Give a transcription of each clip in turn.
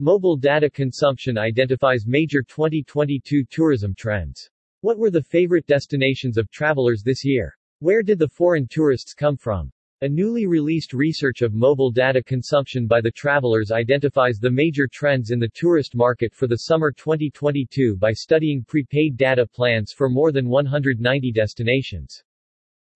Mobile data consumption identifies major 2022 tourism trends. What were the favorite destinations of travelers this year? Where did the foreign tourists come from? A newly released research of mobile data consumption by the travelers identifies the major trends in the tourist market for the summer 2022 by studying prepaid data plans for more than 190 destinations.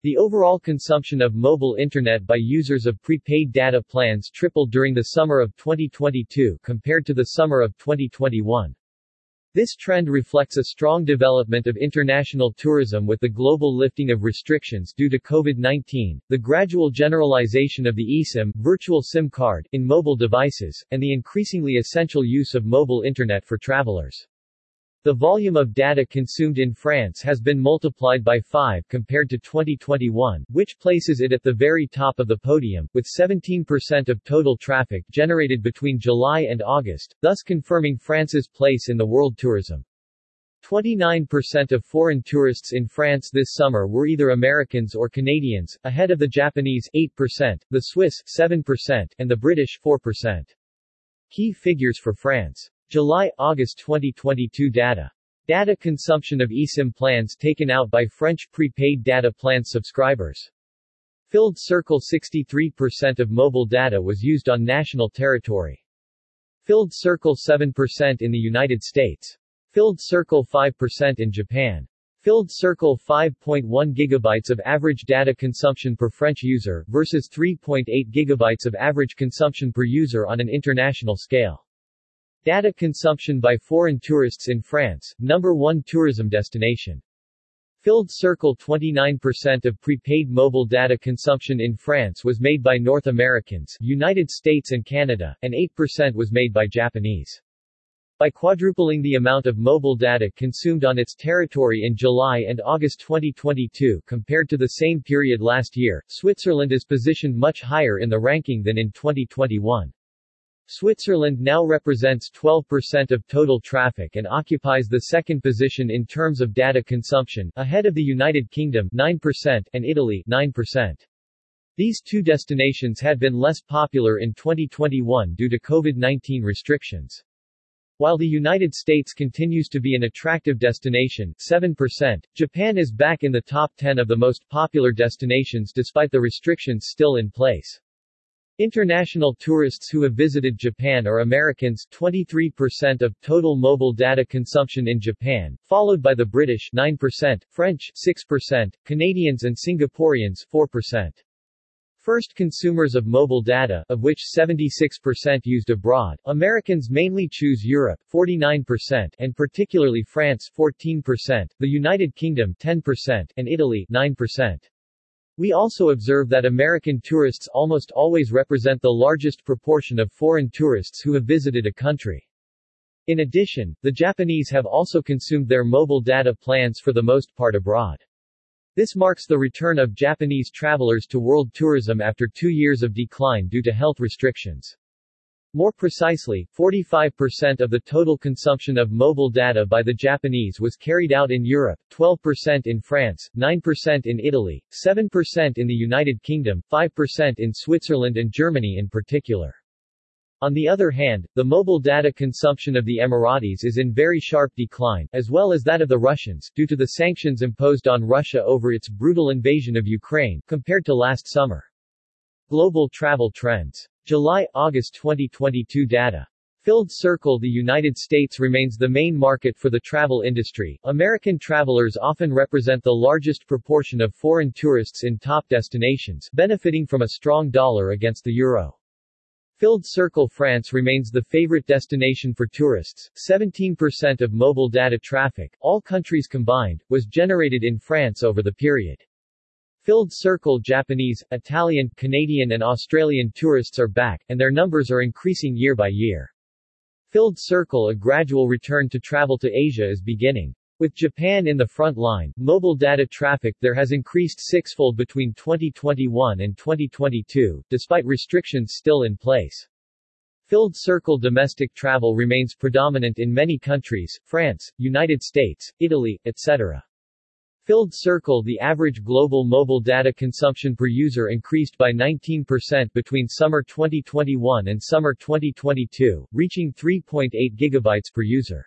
The overall consumption of mobile internet by users of prepaid data plans tripled during the summer of 2022 compared to the summer of 2021. This trend reflects a strong development of international tourism with the global lifting of restrictions due to COVID-19, the gradual generalization of the eSIM virtual SIM card in mobile devices, and the increasingly essential use of mobile internet for travelers. The volume of data consumed in France has been multiplied by 5 compared to 2021, which places it at the very top of the podium, with 17% of total traffic generated between July and August, thus confirming France's place in the world tourism. 29% of foreign tourists in France this summer were either Americans or Canadians, ahead of the Japanese 8%, the Swiss 7%, and the British 4%. Key figures for France. July-August 2022 data. Data consumption of eSIM plans taken out by French prepaid data plan subscribers. Filled circle 63% of mobile data was used on national territory. Filled circle 7% in the United States. Filled circle 5% in Japan. Filled circle 5.1 gigabytes of average data consumption per French user, versus 3.8 gigabytes of average consumption per user on an international scale. Data consumption by foreign tourists in France, number one tourism destination. Filled circle 29% of prepaid mobile data consumption in France was made by North Americans, United States and Canada, and 8% was made by Japanese. By quadrupling the amount of mobile data consumed on its territory in July and August 2022 compared to the same period last year, Switzerland is positioned much higher in the ranking than in 2021. Switzerland now represents 12% of total traffic and occupies the second position in terms of data consumption, ahead of the United Kingdom 9% and Italy 9%. These two destinations had been less popular in 2021 due to COVID-19 restrictions. While the United States continues to be an attractive destination 7%, Japan is back in the top 10 of the most popular destinations despite the restrictions still in place. International tourists who have visited Japan are Americans 23% of total mobile data consumption in Japan, followed by the British 9%, French 6%, Canadians and Singaporeans 4%. First consumers of mobile data, of which 76% used abroad, Americans mainly choose Europe 49% and particularly France 14%, the United Kingdom 10% and Italy 9%. We also observe that American tourists almost always represent the largest proportion of foreign tourists who have visited a country. In addition, the Japanese have also consumed their mobile data plans for the most part abroad. This marks the return of Japanese travelers to world tourism after two years of decline due to health restrictions. More precisely, 45% of the total consumption of mobile data by the Japanese was carried out in Europe, 12% in France, 9% in Italy, 7% in the United Kingdom, 5% in Switzerland and Germany in particular. On the other hand, the mobile data consumption of the Emiratis is in very sharp decline, as well as that of the Russians, due to the sanctions imposed on Russia over its brutal invasion of Ukraine, compared to last summer. Global travel trends July-August 2022 data. Filled Circle The United States remains the main market for the travel industry. American travelers often represent the largest proportion of foreign tourists in top destinations, benefiting from a strong dollar against the euro. Filled Circle France remains the favorite destination for tourists. 17% of mobile data traffic, all countries combined, was generated in France over the period. Filled Circle Japanese, Italian, Canadian and Australian tourists are back, and their numbers are increasing year by year. Filled Circle A gradual return to travel to Asia is beginning. With Japan in the front line, mobile data traffic there has increased sixfold between 2021 and 2022, despite restrictions still in place. Filled Circle domestic travel remains predominant in many countries, France, United States, Italy, etc. Filled circle The average global mobile data consumption per user increased by 19% between summer 2021 and summer 2022, reaching 3.8 gigabytes per user.